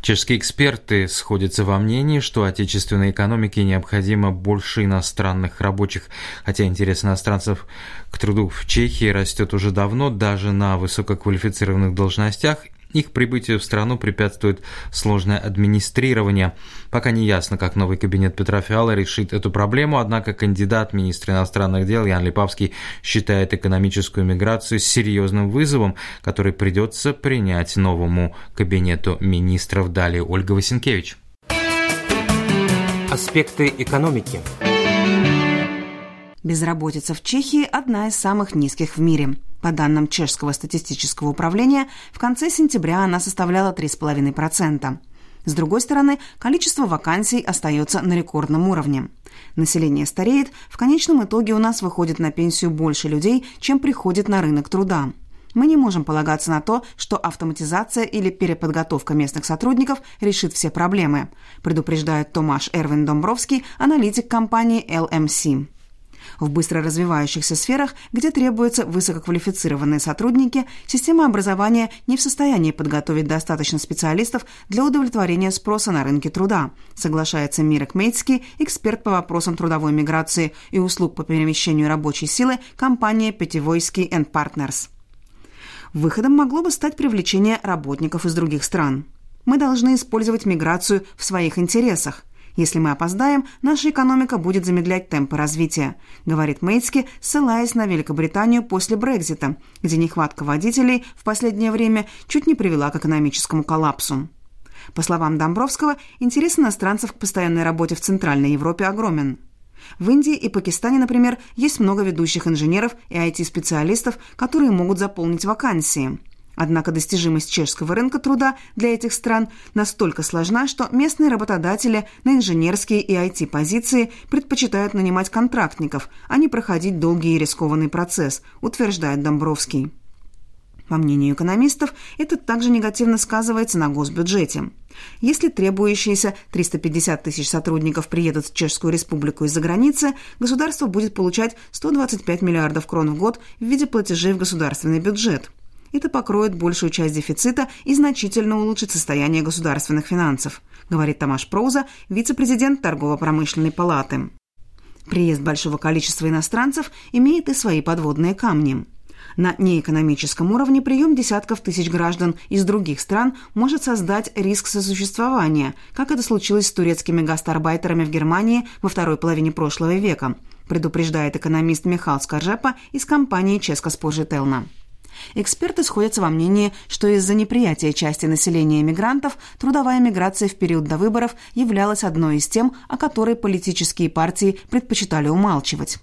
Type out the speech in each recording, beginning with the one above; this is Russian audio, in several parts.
Чешские эксперты сходятся во мнении, что отечественной экономике необходимо больше иностранных рабочих, хотя интерес иностранцев к труду в Чехии растет уже давно, даже на высококвалифицированных должностях их прибытию в страну препятствует сложное администрирование. Пока не ясно, как новый кабинет Петра Фиала решит эту проблему, однако кандидат министра иностранных дел Ян Липавский считает экономическую миграцию серьезным вызовом, который придется принять новому кабинету министров. Далее Ольга Васенкевич. Аспекты экономики. Безработица в Чехии одна из самых низких в мире. По данным Чешского статистического управления, в конце сентября она составляла 3,5%. С другой стороны, количество вакансий остается на рекордном уровне. Население стареет, в конечном итоге у нас выходит на пенсию больше людей, чем приходит на рынок труда. Мы не можем полагаться на то, что автоматизация или переподготовка местных сотрудников решит все проблемы, предупреждает Томаш Эрвин Домбровский, аналитик компании LMC. В быстро развивающихся сферах, где требуются высококвалифицированные сотрудники, система образования не в состоянии подготовить достаточно специалистов для удовлетворения спроса на рынке труда, соглашается Мирек Мейцкий, эксперт по вопросам трудовой миграции и услуг по перемещению рабочей силы компании Пятивойский Partners. Выходом могло бы стать привлечение работников из других стран. Мы должны использовать миграцию в своих интересах, если мы опоздаем, наша экономика будет замедлять темпы развития, говорит Мейтски, ссылаясь на Великобританию после Брекзита, где нехватка водителей в последнее время чуть не привела к экономическому коллапсу. По словам Домбровского, интерес иностранцев к постоянной работе в Центральной Европе огромен. В Индии и Пакистане, например, есть много ведущих инженеров и IT-специалистов, которые могут заполнить вакансии. Однако достижимость чешского рынка труда для этих стран настолько сложна, что местные работодатели на инженерские и IT-позиции предпочитают нанимать контрактников, а не проходить долгий и рискованный процесс, утверждает Домбровский. По мнению экономистов, это также негативно сказывается на госбюджете. Если требующиеся 350 тысяч сотрудников приедут в Чешскую республику из-за границы, государство будет получать 125 миллиардов крон в год в виде платежей в государственный бюджет – это покроет большую часть дефицита и значительно улучшит состояние государственных финансов, говорит Тамаш Проуза, вице-президент Торгово-промышленной палаты. Приезд большого количества иностранцев имеет и свои подводные камни. На неэкономическом уровне прием десятков тысяч граждан из других стран может создать риск сосуществования, как это случилось с турецкими гастарбайтерами в Германии во второй половине прошлого века, предупреждает экономист Михаил Скаржепа из компании Ческа Спожителна. Эксперты сходятся во мнении, что из-за неприятия части населения мигрантов трудовая миграция в период до выборов являлась одной из тем, о которой политические партии предпочитали умалчивать.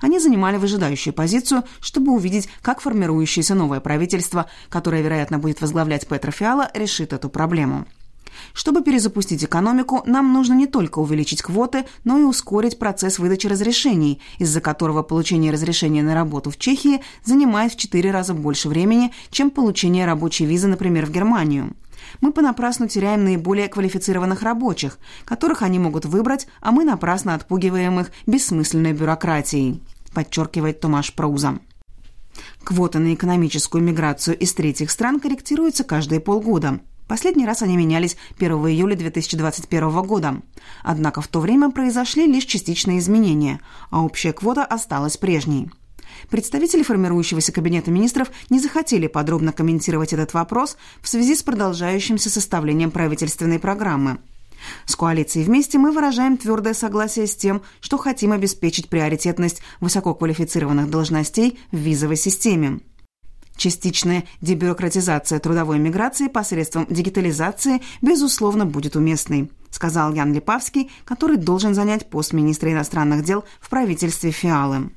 Они занимали выжидающую позицию, чтобы увидеть, как формирующееся новое правительство, которое, вероятно, будет возглавлять Петро Фиала, решит эту проблему. Чтобы перезапустить экономику, нам нужно не только увеличить квоты, но и ускорить процесс выдачи разрешений, из-за которого получение разрешения на работу в Чехии занимает в 4 раза больше времени, чем получение рабочей визы, например, в Германию. Мы понапрасну теряем наиболее квалифицированных рабочих, которых они могут выбрать, а мы напрасно отпугиваем их бессмысленной бюрократией, подчеркивает Томаш Проуза. Квоты на экономическую миграцию из третьих стран корректируются каждые полгода. Последний раз они менялись 1 июля 2021 года. Однако в то время произошли лишь частичные изменения, а общая квота осталась прежней. Представители формирующегося кабинета министров не захотели подробно комментировать этот вопрос в связи с продолжающимся составлением правительственной программы. С коалицией вместе мы выражаем твердое согласие с тем, что хотим обеспечить приоритетность высококвалифицированных должностей в визовой системе. Частичная дебюрократизация трудовой миграции посредством дигитализации, безусловно, будет уместной, сказал Ян Липавский, который должен занять пост министра иностранных дел в правительстве Фиалы.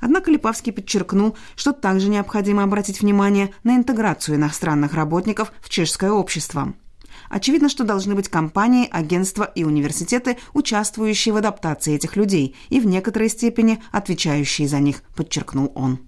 Однако Липавский подчеркнул, что также необходимо обратить внимание на интеграцию иностранных работников в чешское общество. Очевидно, что должны быть компании, агентства и университеты, участвующие в адаптации этих людей и в некоторой степени отвечающие за них, подчеркнул он.